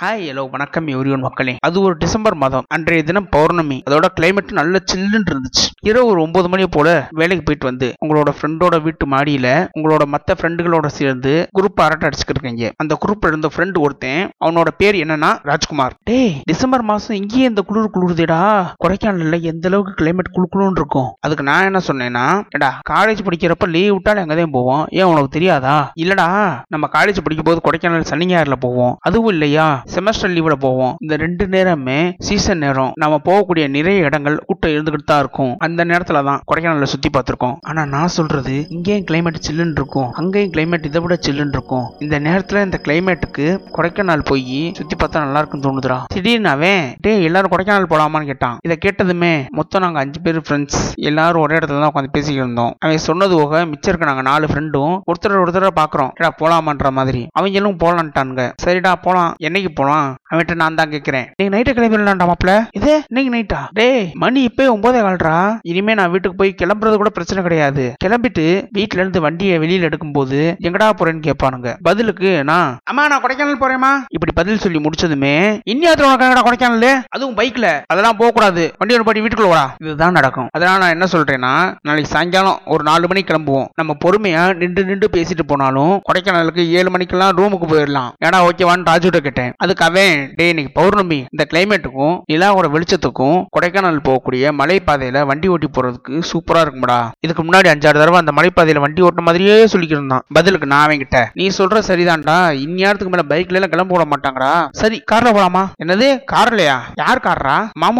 Hi hello வணக்கம் everyone மக்களே. அது ஒரு டிசம்பர் மாதம். அன்றைய தினம் பௌர்ணமி. அதோட கிளைமேட் நல்ல சில்லுன்னு இருந்துச்சு. இரவு ஒரு ஒன்பது மணி போல வேலைக்கு போயிட்டு வந்து உங்களோட ஃப்ரெண்டோட வீட்டு மாடியில உங்களோட மத்த ஃப்ரெண்டுகளோட சேர்ந்து குரூப் அரட்டை அடிச்சுக்கிட்டு அந்த குரூப்ல இருந்த ஃப்ரெண்டு ஒருத்தன் அவனோட பேர் என்னன்னா ராஜ்குமார். டேய் டிசம்பர் மாசம் இங்கேயே இந்த குளிர் குளிருதேடா. கொடைக்கானல்ல எந்த அளவுக்கு கிளைமேட் குளுக்குளுன்னு இருக்கும். அதுக்கு நான் என்ன சொன்னேன்னா ஏடா காலேஜ் படிக்கிறப்ப லீவ் விட்டாலும் அங்கதான் போவோம். ஏன் உனக்கு தெரியாதா? இல்லடா நம்ம காலேஜ் படிக்கும் போது கொடைக்கானல் சனி போவோம். அதுவும் இல்லையா? செமஸ்டர் லீவ்ல போவோம். இந்த ரெண்டு நேரமே சீசன் நேரம். நம்ம போகக்கூடிய நிறைய இடங்கள் கூட்டம் இருந்துகிட்டு தான் இருக்கும். அந்த நேரத்துல தான் கொடைக்கானல்ல சுத்தி பார்த்துருக்கோம். ஆனா நான் சொல்றது இங்கேயும் கிளைமேட் சில்லுன்னு இருக்கும். அங்கேயும் கிளைமேட் இதை விட சில்லுன்னு இருக்கும். இந்த நேரத்துல இந்த கிளைமேட்டுக்கு கொடைக்கானல் போய் சுத்தி பார்த்தா நல்லா இருக்குன்னு தோணுதுடா. திடீர்னு அவன் டேய் எல்லாரும் கொடைக்கானல் போலாமான்னு கேட்டான். இதை கேட்டதுமே மொத்தம் நாங்க அஞ்சு பேர் ஃப்ரெண்ட்ஸ் எல்லாரும் ஒரே இடத்துல தான் உட்காந்து பேசிக்கிட்டு இருந்தோம். அவன் சொன்னது போக மிச்சம் இருக்க நாங்க நாலு ஃப்ரெண்டும் ஒருத்தர் ஒருத்தர பாக்குறோம் ஏடா போலாமான்ற மாதிரி. அவங்களும் போலான்ட்டானுங்க. சரிடா போலாம். என்னைக்கு போலாம். அவன்கிட்ட நான் தான் கேட்கிறேன் நீங்க நைட்டு கிளம்பிடலாம்டா மாப்பிள இது நீங்க நைட்டா டே மணி இப்பே ஒன்பதே கால்ரா இனிமே நான் வீட்டுக்கு போய் கிளம்புறது கூட பிரச்சனை கிடையாது. கிளம்பிட்டு வீட்டுல இருந்து வண்டியை வெளியில எடுக்கும்போது எங்கடா போறேன்னு கேட்பானுங்க பதிலுக்கு நான் அம்மா நான் கொடைக்கானல் போறேமா இப்படி பதில் சொல்லி முடிச்சதுமே இன்னியாத்திரம் உனக்கு கொடைக்கானல்? அதுவும் பைக்ல அதெல்லாம் போக கூடாது வண்டி ஒரு பாட்டி வீட்டுக்குள்ள வாடா. இதுதான் நடக்கும். அதனால நான் என்ன சொல்றேன்னா நாளைக்கு சாயங்காலம் ஒரு நாலு மணிக்கு கிளம்புவோம். நம்ம பொறுமையா நின்று நின்று பேசிட்டு போனாலும் கொடைக்கானலுக்கு ஏழு மணிக்கெல்லாம் ரூமுக்கு போயிடலாம். ஏன்னா ஓகேவான்னு ராஜுட்ட கேட்டேன். அதுக்கு டே இன்னைக்கு பௌர்ணமி. இந்த கிளைமேட்டுக்கும் நிலாவோட வெளிச்சத்துக்கும் கொடைக்கானல் போகக்கூடிய மலைப்பாதையில வண்டி ஓட்டி போறதுக்கு சூப்பரா இருக்கும்டா. இதுக்கு முன்னாடி அஞ்சாறு தடவை அந்த மலைப்பாதையில வண்டி ஓட்டின மாதிரியே சொல்லிக்கிருந்தான் பதிலுக்கு நான் அவங்கிட்ட நீ சொல்ற சரிதான்டா. இந்நேரத்துக்கு மேல பைக்ல எல்லாம் கிளம்ப விட மாட்டாங்கடா. சரி கார்ல போலாமா? என்னது? கார்லயா? யார் காரா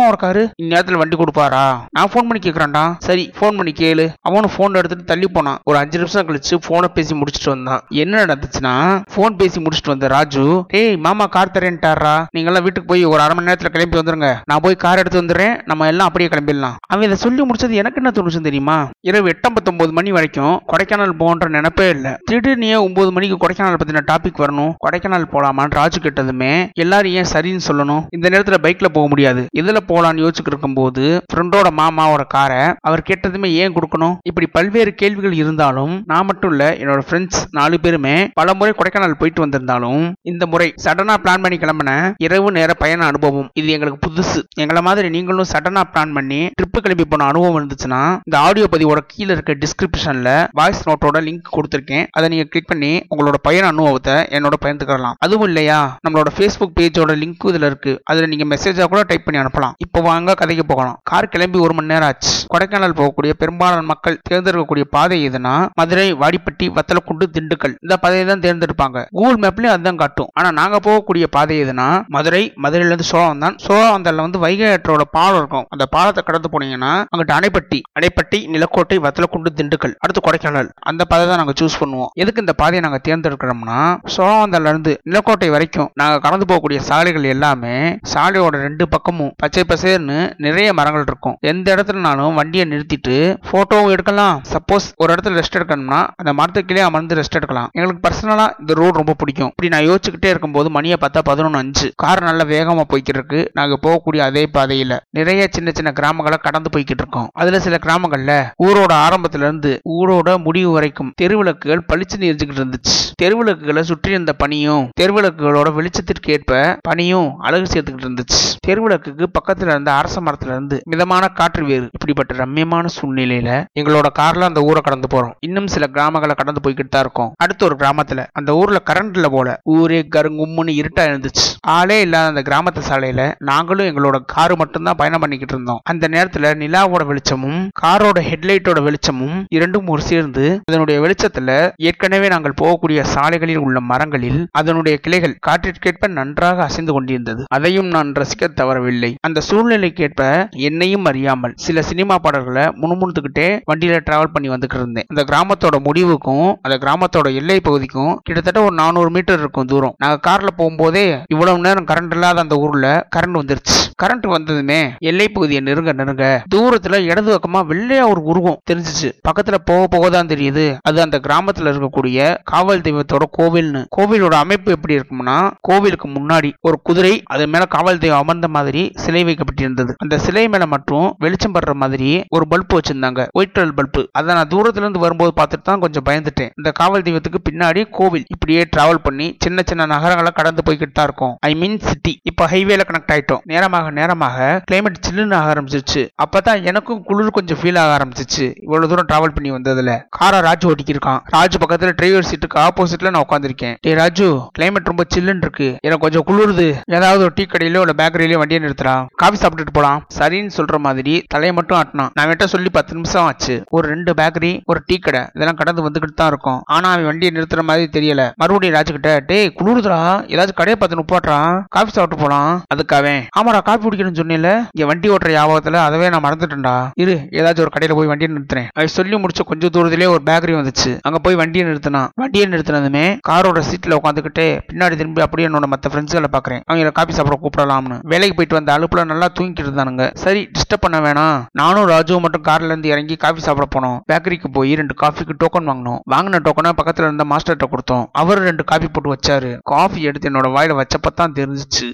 ஒரு காரு. இந்நேரத்துல வண்டி கொடுப்பாரா? நான் ஃபோன் பண்ணி கேக்குறேன்டா. சரி ஃபோன் பண்ணி கேளு. அவனும் போன் எடுத்துட்டு தள்ளி போனான். ஒரு அஞ்சு நிமிஷம் கழிச்சு போனை பேசி முடிச்சுட்டு வந்தான். என்ன நடந்துச்சுன்னா ஃபோன் பேசி முடிச்சுட்டு வந்த ராஜு டேய் மாமா கார் தரேன்ட்டாரா நீங்க வீட்டுக்கு போய் ஒரு அரை மணி நேரத்தில் கிளம்பி வந்துருங்க. நான் போய் கார் எடுத்து வந்துடுறேன். நம்ம எல்லாம் அப்படியே கிளம்பிடலாம். அவன் இதை சொல்லி முடிச்சது எனக்கு என்ன தோணுச்சு தெரியுமா? இரவு எட்டம்பத்தொன்பது மணி வரைக்கும் கொடைக்கானல் போன்ற நினைப்பே இல்லை. திடீர்னு ஏன் ஒன்பது மணிக்கு கொடைக்கானல் பத்தின டாபிக் வரணும்? கொடைக்கானல் போலாமான்னு ராஜு கேட்டதுமே எல்லாரும் ஏன் சரின்னு சொல்லணும்? இந்த நேரத்தில் பைக்ல போக முடியாது. எதுல போலான்னு யோசிச்சுட்டு இருக்கும்போது ஃப்ரெண்டோட மாமாவோட காரை அவர் கேட்டதுமே ஏன் கொடுக்கணும்? இப்படி பல்வேறு கேள்விகள் இருந்தாலும் நான் மட்டும் இல்ல என்னோட ஃப்ரெண்ட்ஸ் நாலு பேருமே பல முறை கொடைக்கானல் போயிட்டு வந்திருந்தாலும் இந்த முறை சடனா பிளான் பண்ணி கிளம்பின இரவு நேர பயண அனுபவம். இது எங்களுக்கு புதுசு. எங்களை மாதிரி நீங்களும் சடனா பிளான் பண்ணி ட்ரிப்பு கிளம்பி போன அனுபவம் இருந்துச்சுன்னா இந்த ஆடியோ பதிவோட கீழே இருக்க டிஸ்கிரிப்ஷன்ல வாய்ஸ் நோட்டோட லிங்க் கொடுத்துருக்கேன். அதை நீங்க கிளிக் பண்ணி உங்களோட பயண அனுபவத்தை என்னோட பகிர்ந்துக்கலாம். அதுவும் இல்லையா? நம்மளோட ஃபேஸ்புக் பேஜோட லிங்க் இதுல இருக்கு. அதுல நீங்க மெசேஜா கூட டைப் பண்ணி அனுப்பலாம். இப்போ வாங்க கதைக்கு போகலாம். கார் கிளம்பி ஒரு மணி நேரம் ஆச்சு. கொடைக்கானல் போகக்கூடிய பெரும்பாலான மக்கள் தேர்ந்தெடுக்கக்கூடிய பாதை எதுனா மதுரை வாடிப்பட்டி வத்தலக்குண்டு திண்டுக்கல். இந்த பாதையை தான் தேர்ந்தெடுப்பாங்க. கூகுள் மேப்லயும் அதுதான் காட்டும். ஆனா நாங்க போகக்கூடிய பாதை எதுனா மதுரை மதுரையில இருந்து சோழம் தான் சோழவந்தல்ல வந்து வைகை ஆற்றோட பாலம் இருக்கும். அந்த பாலத்தை கடந்து போனீங்கன்னா அங்கிட்ட அணைப்பட்டி அணைப்பட்டி நிலக்கோட்டை வத்தலக்குண்டு திண்டுக்கல் அடுத்து கொடைக்கானல். அந்த பாதை தான் நாங்க சூஸ் பண்ணுவோம். எதுக்கு இந்த பாதையை நாங்க தேர்ந்தெடுக்கிறோம்னா சோழவந்தல்ல இருந்து நிலக்கோட்டை வரைக்கும் நாங்க கடந்து போகக்கூடிய சாலைகள் எல்லாமே சாலையோட ரெண்டு பக்கமும் பச்சை பசேர்னு நிறைய மரங்கள் இருக்கும். எந்த இடத்துலனாலும் வண்டியை நிறுத்திட்டு போட்டோவும் எடுக்கலாம். சப்போஸ் ஒரு இடத்துல ரெஸ்ட் எடுக்கணும்னா அந்த மரத்துக்கிலே அமர்ந்து ரெஸ்ட் எடுக்கலாம். எங்களுக்கு பர்சனலா இந்த ரோடு ரொம்ப பிடிக்கும். இப்படி நான் யோசிச்சுக்கிட்டே இருக்கும்போது மணியை பார்த்தா பதினொன்று அஞ்சு. கார் நல்லா வேகமா போய்கிட்டு இருக்கு நாங்க போகக்கூடிய அதே பாதையில நிறைய சின்ன சின்ன கிராமங்களை கடந்து போய்கிட்டு இருக்கோம் அதுல சில கிராமங்கள்ல ஊரோட ஆரம்பத்துல இருந்து ஊரோட முடிவு வரைக்கும் தெருவிளக்குகள் பளிச்சுன்னு எரிஞ்சுக்கிட்டு இருந்துச்சு. தெருவிளக்குகளை சுற்றி இருந்த பனியும் தெருவிளக்குகளோட வெளிச்சத்திற்கு ஏற்ப பனியும் அழகு சேர்த்துக்கிட்டு இருந்துச்சு. தெருவிளக்குக்கு பக்கத்துல இருந்த அரச மரத்துல இருந்து மிதமான காற்று வேறு. இப்படிப்பட்ட ரம்மியமான சூழ்நிலையில எங்களோட கார்ல அந்த ஊரை கடந்து போறோம். இன்னும் சில கிராமங்களை கடந்து போய்கிட்டு தான் இருக்கோம். அடுத்த ஒரு கிராமத்துல அந்த ஊர்ல கரண்ட் இல்ல போல. ஊரே கருங்கும்முன்னு இருட்டா இருந்துச்சு ஆளே இல்லாத அந்த கிராமத்து சாலையில நாங்களும் எங்களோட காரு மட்டும்தான் பயணம் பண்ணிக்கிட்டு இருந்தோம். அந்த நேரத்துல நிலாவோட வெளிச்சமும் காரோட ஹெட்லைட்டோட வெளிச்சமும் இரண்டும் ஒரு சேர்ந்து அதனுடைய வெளிச்சத்துல ஏற்கனவே நாங்கள் போகக்கூடிய சாலைகளில் உள்ள மரங்களில் அதனுடைய கிளைகள் காற்றிற்கேற்ப நன்றாக அசைந்து கொண்டிருந்தது. அதையும் நான் ரசிக்க தவறவில்லை. அந்த சூழ்நிலைக்கேற்ப என்னையும் அறியாமல் சில சினிமா பாடல்களை முணுமுணுத்துக்கிட்டே வண்டியில டிராவல் பண்ணி வந்துகிட்டு இருந்தேன். அந்த கிராமத்தோட முடிவுக்கும் அந்த கிராமத்தோட எல்லை பகுதிக்கும் கிட்டத்தட்ட ஒரு நானூறு மீட்டர் இருக்கும் தூரம். நாங்க கார்ல போகும்போது இவ்வளவு நேரம் கரண்ட் இல்லாத அந்த ஊர்ல கரண்ட் வந்துருச்சு. கரண்ட் வந்ததுமே எல்லை பகுதியை நெருங்க நெருங்க. தூரத்துல இடது பக்கமா வெள்ளையா ஒரு உருவம் தெரிஞ்சிச்சு. பக்கத்துல போக போக தான் தெரியுது. அது அந்த கிராமத்துல இருக்கக்கூடிய காவல் தெய்வத்தோட கோவில்னு. கோவிலோட அமைப்பு எப்படி இருக்கும்னா கோவிலுக்கு முன்னாடி ஒரு குதிரை அது மேல காவல் தெய்வம் அமர்ந்த மாதிரி சிலை வைக்கப்பட்டிருந்தது. அந்த சிலை மேல மட்டும் வெளிச்சம் படுற மாதிரி ஒரு பல்ப் வச்சிருந்தாங்க. White colour bulb. அதை நான் தூரத்துல இருந்து வரும்போது பார்த்துட்டு தான் கொஞ்சம் பயந்துட்டேன். இந்த காவல் தெய்வத்துக்கு பின்னாடி கோவில். இப்படியே டிராவல் பண்ணி சின்ன சின்ன நகரங்களை கடந்து போய்கிட்டு தான் இருக்கும். ஐ மீன் சிட்டி இப்போ ஹைவேல கனெக்ட் ஆயிட்டோம். நேரமாக நேரமாக கிளைமேட் சில்லுன்னு ஆக ஆரம்பிச்சிருச்சு. அப்பதான் எனக்கும் குளிர் கொஞ்சம் ஃபீல் ஆக ஆரம்பிச்சிச்சு. இவ்வளவு தூரம் டிராவல் பண்ணி வந்ததுல. காரை ராஜு ஓட்டிக்கிருக்கான். ராஜு பக்கத்துல டிரைவர் சீட்டுக்கு ஆப்போசிட்ல நான் உட்காந்துருக்கேன் டே ராஜு கிளைமேட் ரொம்ப சில்லுன்னு இருக்கு. எனக்கு கொஞ்சம் குளிருது. ஏதாவது ஒரு டீ கடையிலோ இல்ல பேக்கரியிலோ வண்டியை நிறுத்தலாம் காஃபி சாப்பிட்டுட்டு போலாம். சரின்னு சொல்ற மாதிரி தலையை மட்டும் ஆட்டினான். நான் விட்ட சொல்லி பத்து நிமிஷம் ஆச்சு. ஒரு ரெண்டு பேக்கரி ஒரு டீ கடை இதெல்லாம் கடந்து வந்துகிட்டு தான் இருக்கும். ஆனா அவன் வண்டியை நிறுத்துற மாதிரி தெரியல. மறுபடியும் ராஜு கிட்ட டேய் குளிருதுரா ஏதாச்சும் கடையை பார்த்து நுப்பாட்டுறான் காஃபி சாப்பிட்டு போலாம். அதுக்காவே அவன் ஆமாடா காஃபி குடிக்கணும்னு சொன்னேன்ல. இங்க வண்டி ஓட்டுற ஞாபகத்துல அதவே நான் மறந்துட்டேன்டா. இரு ஏதாச்சும் ஒரு கடையில போய் வண்டியை நிறுத்துறேன். அது சொல்லி முடிச்ச கொஞ்சம் தூரத்திலே ஒரு பேக்கரி வந்துச்சு. அங்க போய் வண்டியை நிறுத்தினான் வண்டியை நிறுத்தினதுமே காரோட சீட்ல உட்காந்துக்கிட்டு பின்னாடி திரும்பி அப்படியே என்னோட மத்த ஃப்ரெண்ட்ஸ்களை பாக்குறேன். அவங்க காஃபி சாப்பிட கூப்பிடலாம்னு. வேலைக்கு போயிட்டு வந்த அழுப்புல நல்லா தூங்கிட்டு இருந்தானுங்க சரி டிஸ்டர்ப் பண்ண வேணாம். நானும் ராஜுவும் மட்டும் கார்ல இருந்து இறங்கி காஃபி சாப்பிட போனோம். பேக்கரிக்கு போய் ரெண்டு காஃபிக்கு டோக்கன் வாங்கினோம். வாங்கின டோக்கனை பக்கத்துல இருந்த மாஸ்டர்கிட்ட கொடுத்தோம். அவர் ரெண்டு காஃபி போட்டு வச்சாரு. காஃபி எடுத்து என்னோட வாய் வாயில வச்சப்பதான் தெரிஞ்சிச்சு.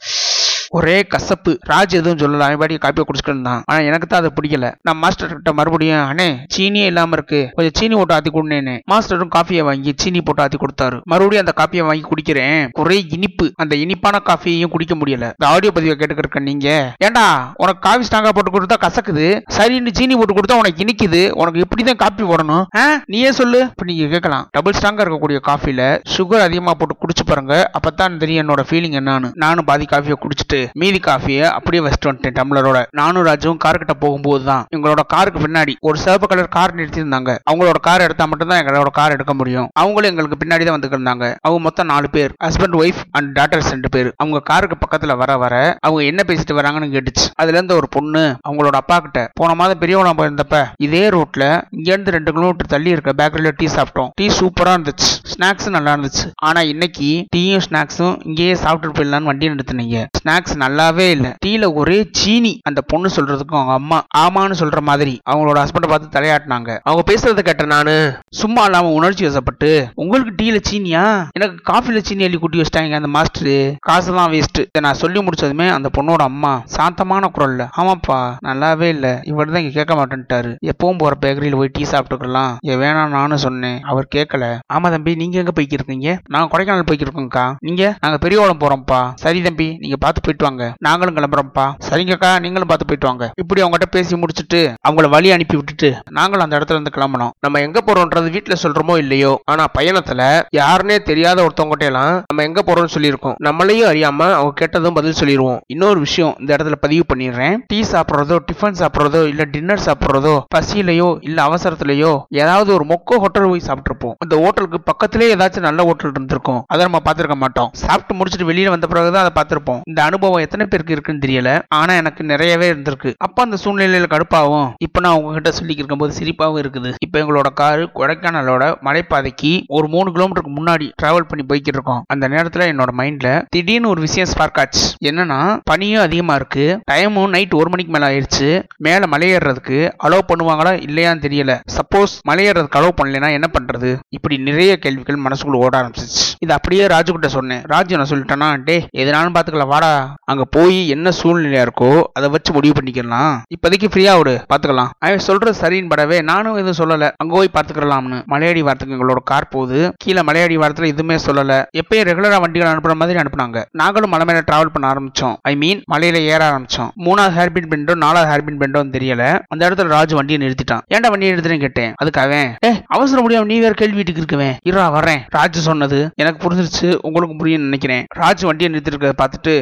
ஒரே கசப்பு. ராஜ் எதுவும் சொல்லல. அவன் பாட்டி காப்பியை குடிச்சுட்டு இருந்தான். ஆனா எனக்கு தான் அது பிடிக்கல. நான் மாஸ்டர் கிட்ட மறுபடியும் அண்ணே சீனியே இல்லாம இருக்கு. கொஞ்சம் சீனி போட்டு ஆத்தி கொடுனேன்னு. மாஸ்டரும் காஃபியை வாங்கி சீனி போட்டு ஆத்தி கொடுத்தாரு. மறுபடியும் அந்த காப்பியை வாங்கி குடிக்கிறேன். ஒரே இனிப்பு. அந்த இனிப்பான காஃபியையும் குடிக்க முடியல. இந்த ஆடியோ பதிவை கேட்டுக்கிட்டு நீங்க ஏண்டா உனக்கு காஃபி ஸ்ட்ராங்கா போட்டு கொடுத்தா கசக்குது? சரின்னு சீனி போட்டு கொடுத்தா உனக்கு இனிக்குது? உனக்கு இப்படிதான் காப்பி போடணும். ஆ? நீயே சொல்லு. இப்ப நீங்க கேட்கலாம். டபுள் ஸ்ட்ராங்கா இருக்கக்கூடிய காஃபில சுகர் அதிகமா போட்டு குடிச்சு பாருங்க. அப்பதான் தெரியும் என்னோட ஃபீலிங் என்னன்னு. நானும் பாதி காஃபியை குடிச்சிட்டு மீதி காஃபியை அப்படியே வச்சுட்டு வந்துட்டேன் டம்ளரோட. நானும் ராஜுவும் கார் கிட்ட போகும்போது தான் எங்களோட காருக்கு பின்னாடி ஒரு சிவப்பு கலர் கார் நிறுத்தியிருந்தாங்க. அவங்களோட கார் எடுத்தா மட்டும்தான் எங்களோட கார் எடுக்க முடியும். அவங்களும் எங்களுக்கு பின்னாடி தான் வந்துட்டு இருந்தாங்க அவங்க மொத்தம் நாலு பேர். ஹஸ்பண்ட் ஒய்ஃப் அண்ட் டாட்டர்ஸ் ரெண்டு பேர். அவங்க காருக்கு பக்கத்துல வர வர அவங்க என்ன பேசிட்டு வராங்கன்னு கேட்டுச்சு. அதுல இருந்து ஒரு பொண்ணு அவங்களோட அப்பா கிட்ட போன மாதம் பெரியவனா போயிருந்தப்ப இதே ரோட்ல இங்க இருந்து ரெண்டு கிலோமீட்டர் தள்ளி இருக்க பேக்கரியில டீ சாப்பிட்டோம். டீ சூப்பரா இருந்துச்சு. ஸ்நாக்ஸ் நல்லா இருந்துச்சு. ஆனா இன்னைக்கு டீயும் ஸ்நாக்ஸும் இங்கேயே சாப்பிட்டு போயிடலான்னு வண்டி நிறுத்தினீங்க. ஸ்நாக்ஸ் நல்லாவே இல்ல. டீல ஒரே சீனி. அந்த பொண்ணு சொல்றதுக்கும் அவங்க அம்மா ஆமான்னு சொல்ற மாதிரி அவங்களோட ஹஸ்பண்டை பார்த்து தலையாட்டினாங்க. அவங்க பேசுறத கேட்ட நானு. சும்மா இல்லாம உணர்ச்சி வசப்பட்டு உங்களுக்கு டீல சீனியா? எனக்கு காஃபில சீனி அள்ளி குட்டி வச்சிட்டாங்க அந்த மாஸ்டர் காசுலாம் வேஸ்ட் நான் சொல்லி முடிச்சதுமே அந்த பொண்ணோட அம்மா. சாந்தமான குரல்ல ஆமாப்பா நல்லாவே இல்ல. இவர் தான் இங்க கேட்க மாட்டேன்ட்டாரு. எப்பவும் போற பேக்கரியில் போய் டீ சாப்பிட்டுக்கலாம். ஏன் வேணாம் நானும் சொன்னேன். அவர் கேட்கல. ஆமா தம்பி நீங்க எங்க போய்க்கு இருக்கீங்க? கொடைக்கானல் போய்க்கிருக்கோங்க்கா நீங்க நாங்க பெரியவளம் போறோம்ப்பா. சரி தம்பி நீங்க பார்த்து போயிட்டு வாங்க நாங்களும் கிளம்புறோம்ப்பா. சரிங்கக்கா நீங்களும் பார்த்து போயிட்டு வாங்க இப்படி அவங்ககிட்ட பேசி முடிச்சுட்டு அவங்கள வழி அனுப்பி விட்டுட்டு நாங்களும் அந்த இடத்துல இருந்து கிளம்பணும். நம்ம எங்க போறோம்ன்றது வீட்டுல சொல்றோமோ இல்லையோ ஆனா பயணத்துல யாருன்னே தெரியாத ஒருத்தவங்ககிட்ட எல்லாம் நம்ம எங்க போறோம்னு சொல்லியிருக்கோம். நம்மளையும் அறியாம அவங்க கேட்டதும் பதில் சொல்லிடுவோம் இன்னொரு விஷயம் இந்த இடத்துல பதிவு பண்ணிடுறேன். டீ சாப்பிடுறதோ டிஃபன் சாப்பிடுறதோ இல்ல டின்னர் சாப்பிடுறதோ பசியிலையோ இல்ல அவசரத்திலேயோ ஏதாவது ஒரு மொக்க ஹோட்டல் போய் சாப்பிட்டுருப்போம். அந்த ஹோட்டலுக்கு பக்கத்திலே ஏதாச்சும் நல்ல ஹோட்டல் இருந்திருக்கும். அதை நம்ம பார்த்துருக்க மாட்டோம். சாப்பிட்டு முடிச்சுட்டு வெளியில வந்த பிறகுதான் அதை பார்த்திருப்போம். இந்த அனுபவம் எத்தனை பேருக்கு இருக்குன்னு தெரியல. ஆனா எனக்கு நிறையவே இருந்திருக்கு. அப்ப அந்த சூழ்நிலையில கடுப்பாவும் இப்ப நான் உங்ககிட்ட சொல்லி இருக்கும்போது சிரிப்பாவும் இருக்குது. இப்ப எங்களோட காரு கொடைக்கானலோட மலைப்பாதைக்கு ஒரு மூணு கிலோமீட்டருக்கு முன்னாடி டிராவல் பண்ணி போய்கிட்டு இருக்கோம். அந்த நேரத்துல என்னோட மைண்ட்ல திடீர்னு ஒரு விஷயம் ஸ்பார்க் ஆச்சு. என்னன்னா பனியும் அதிகமா இருக்கு. டைமும் நைட் ஒரு மணிக்கு மேல ஆயிடுச்சு மேல மலையேறதுக்கு அலோவ் பண்ணுவாங்களா? இல்லையான்னு தெரியல. சப்போஸ் மலையேறதுக்கு அலோவ் பண்ணலைன்னா என்ன பண்றது? இப்படி நிறைய கேள்விகள் மனசுக்குள்ள ஓட ஆரம்பிச்சிச்சு. இது அப்படியே ராஜு கிட்ட சொன்னேன். ராஜு நான் சொல்லிட்டேன்னா டே எதுனாலும் பாத்துக்கல வாடா. அங்க போய் என்ன சூழ்நிலையா இருக்கோ அதை வச்சு முடிவு பண்ணிக்கலாம். இப்போதைக்கு ஃப்ரீயா விடு பாத்துக்கலாம் அவன் சொல்றது சரின்னு படவே நானும் எதுவும் சொல்லல. அங்க போய் பாத்துக்கலாம்னு மலையாடி வாரத்துக்கு எங்களோட கார் போகுது. கீழே மலையாடி வாரத்துல எதுவுமே சொல்லல. எப்பயும் ரெகுலரா வண்டிகள் அனுப்புற மாதிரி அனுப்புனாங்க. நாங்களும் மலை மேல டிராவல் பண்ண ஆரம்பிச்சோம். ஐ மீன் மலையில ஏற ஆரம்பிச்சோம். மூணாவது ஹேர்பின் பெண்டோ நாலாவது ஹேர்பின் பெண்டோன்னு தெரியல. அந்த இடத்துல ராஜு வண்டியை நிறுத்திட்டான். ஏன்டா வண்டியை நிறுத்துறேன்னு கேட்டேன். அதுக்காக ஏ அவசர முடியாம நீ வேற கேள்வி வீட்டுக்கு இருக்கவேன் இரா வரேன் ராஜு சொன்னது எனக்கு புரிஞ்சிருச்சு. உங்களுக்கு புரியும்னு நினைக்கிறேன். ராஜு வண்டியை நிறுத்திருக்கிறத பார்த்துட்டு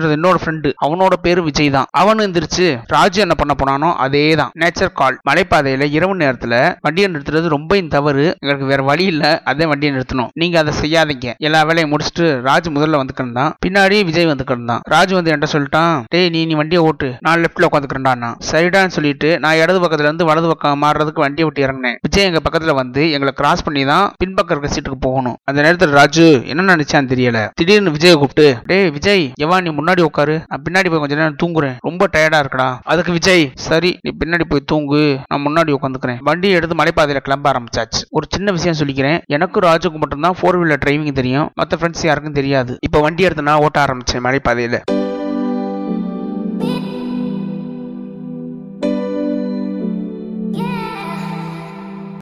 இருந்த இன்னொரு ஃப்ரெண்டு அவனோட பேரு விஜய் தான். அவனு எந்திரிச்சு ராஜு என்ன பண்ண போனானோ அதே தான் நேச்சர் கால் மலைப்பாதையில இரவு நேரத்துல வண்டியை நிறுத்துறது ரொம்ப தவறு. எங்களுக்கு வேற வழி இல்ல. அதே வண்டியை நிறுத்தணும். நீங்க அதை செய்யாதீங்க. எல்லா வேலையும் முடிச்சுட்டு ராஜு முதல்ல வந்துக்கிருந்தான் பின்னாடி விஜய் வந்துக்கிருந்தான் ராஜு வந்து என்கிட்ட சொல்லிட்டான் டேய் நீ நீ வண்டியை ஓட்டு. நான் லெஃப்ட்ல உட்காந்துக்கிறேன்டா சரிடான்னு சொல்லிட்டு நான் இடது பக்கத்துல இருந்து வலது பக்கம் மாறுறதுக்கு வண்டியை விட்டு இறங்கினேன். விஜய் எங்க பக்கத்துல வந்து எங்களை கிராஸ் பண்ணி தான் பின்பக்கம் இருக்க சீட்டுக்கு போகணும். அந்த நேரத்தில் ராஜு என்ன நினைச்சான்னு தெரியல. திடீர்னு விஜய் கூப்பிட்டு டேய் விஜய் எவா நீ முன்னாடி முன்னாடி உட்காரு. நான் பின்னாடி போய் கொஞ்ச நேரம் தூங்குறேன். ரொம்ப டயர்டா இருக்கடா. அதுக்கு விஜய் சரி நீ பின்னாடி போய் தூங்கு. நான் முன்னாடி உட்காந்துக்கிறேன். வண்டியை எடுத்து மலைப்பாதையில கிளம்ப ஆரம்பிச்சாச்சு. ஒரு சின்ன விஷயம் சொல்லிக்கிறேன். எனக்கும் ராஜுக்கு மட்டும்தான் ஃபோர் வீலர் டிரைவிங் தெரியும். மற்ற ஃப்ரெண்ட்ஸ் யாருக்கும் தெரியாது. இப்போ வண்டி எடுத்து நான் ஓட்ட ஆரம்பிச்சேன் மலைப்பாதையில.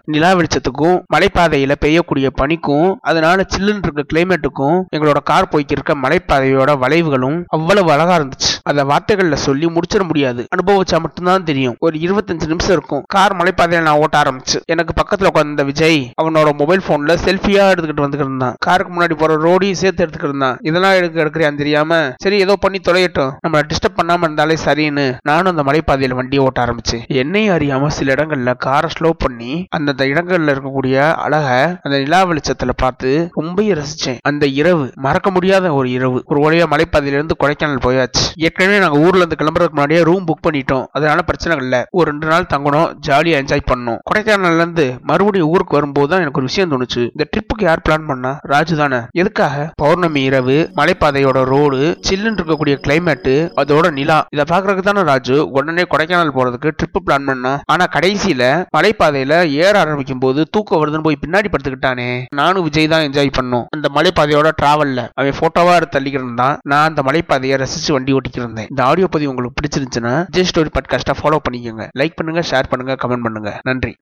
நிலா வெளிச்சத்துக்கும் மலைப்பாதையில பெய்யக்கூடிய பனிக்கும் அதனால சில்லுன்னு இருக்க கிளைமேட்டுக்கும் எங்களோட கார் போய்க்கிருக்க மலைப்பாதையோட வளைவுகளும் அவ்வளவு அழகா இருந்துச்சு. அதை வார்த்தைகள்ல சொல்லி முடிச்சிட முடியாது. அனுபவிச்சா மட்டும்தான் தெரியும். ஒரு இருபத்தஞ்சு நிமிஷம் இருக்கும். கார் மலைப்பாதையில நான் ஓட்ட ஆரம்பிச்சு. எனக்கு பக்கத்துல உட்காந்த விஜய் அவனோட மொபைல் போன்ல செல்ஃபியா எடுத்துக்கிட்டு வந்துக்கிட்டு இருந்தான். காருக்கு முன்னாடி போற ரோடையும் சேர்த்து எடுத்துக்கிட்டு இருந்தான். இதெல்லாம் எடுக்க எடுக்கிறியான்னு தெரியாம சரி ஏதோ பண்ணி தொலையட்டும். நம்ம டிஸ்டர்ப் பண்ணாம இருந்தாலே சரின்னு நானும் அந்த மலைப்பாதையில வண்டியை ஓட்ட ஆரம்பிச்சு என்னையும் அறியாம சில இடங்கள்ல காரை ஸ்லோ பண்ணி அந்தந்த இடங்கள்ல இருக்கக்கூடிய அழக அந்த நிலா வெளிச்சத்துல பார்த்து ரொம்ப ரசிச்சேன். அந்த இரவு மறக்க முடியாத ஒரு இரவு. ஒரு வழியா மலைப்பாதையில இருந்து கொடைக்கானல் போயாச்சு. ஏற்கனவே நாங்க ஊர்ல இருந்து கிளம்புறதுக்கு முன்னாடியே ரூம் புக் பண்ணிட்டோம். அதனால பிரச்சனை இல்ல. ஒரு ரெண்டு நாள் தங்கணும் ஜாலியா என்ஜாய் பண்ணோம் கொடைக்கானல்ல இருந்து மறுபடியும் ஊருக்கு வரும்போது தான் எனக்கு ஒரு விஷயம் தோணுச்சு. இந்த ட்ரிப்புக்கு யார் பிளான் பண்ணா? ராஜு தானே. எதுக்காக? பௌர்ணமி இரவு மலைப்பாதையோட ரோடு சில்லுன்னு இருக்கக்கூடிய கிளைமேட்டு அதோட நிலா. இதை பாக்குறதுக்கு தானே ராஜு? உடனே கொடைக்கானல் போறதுக்கு ட்ரிப் பிளான் பண்ணா? ஆனா கடைசியில மலைப்பாதையில ஏற ஆரம்பிக்கும் போது தூக்கம் வருதுன்னு போய் பின்னாடி படுத்துக்கிட்டானே. நானும் விஜய் தான் என்ஜாய் பண்ணோம். அந்த மலைப்பாதையோட டிராவல்ல அவன் போட்டோவா எடுத்து தான் நான் அந்த மலைப்பாதையை ரசிச்சு வண்டி ஓட்டிக்கிறேன். இருந்தேன் இந்த ஆடியோ பதிவு உங்களுக்கு பிடிச்சிருந்துச்சுன்னா ஜே ஸ்டோரி பாட்காஸ்டா ஃபாலோ பண்ணிக்கோங்க. லைக் பண்ணுங்க ஷேர் பண்ணுங்க கமெண்ட் பண்ணுங்க. நன்றி.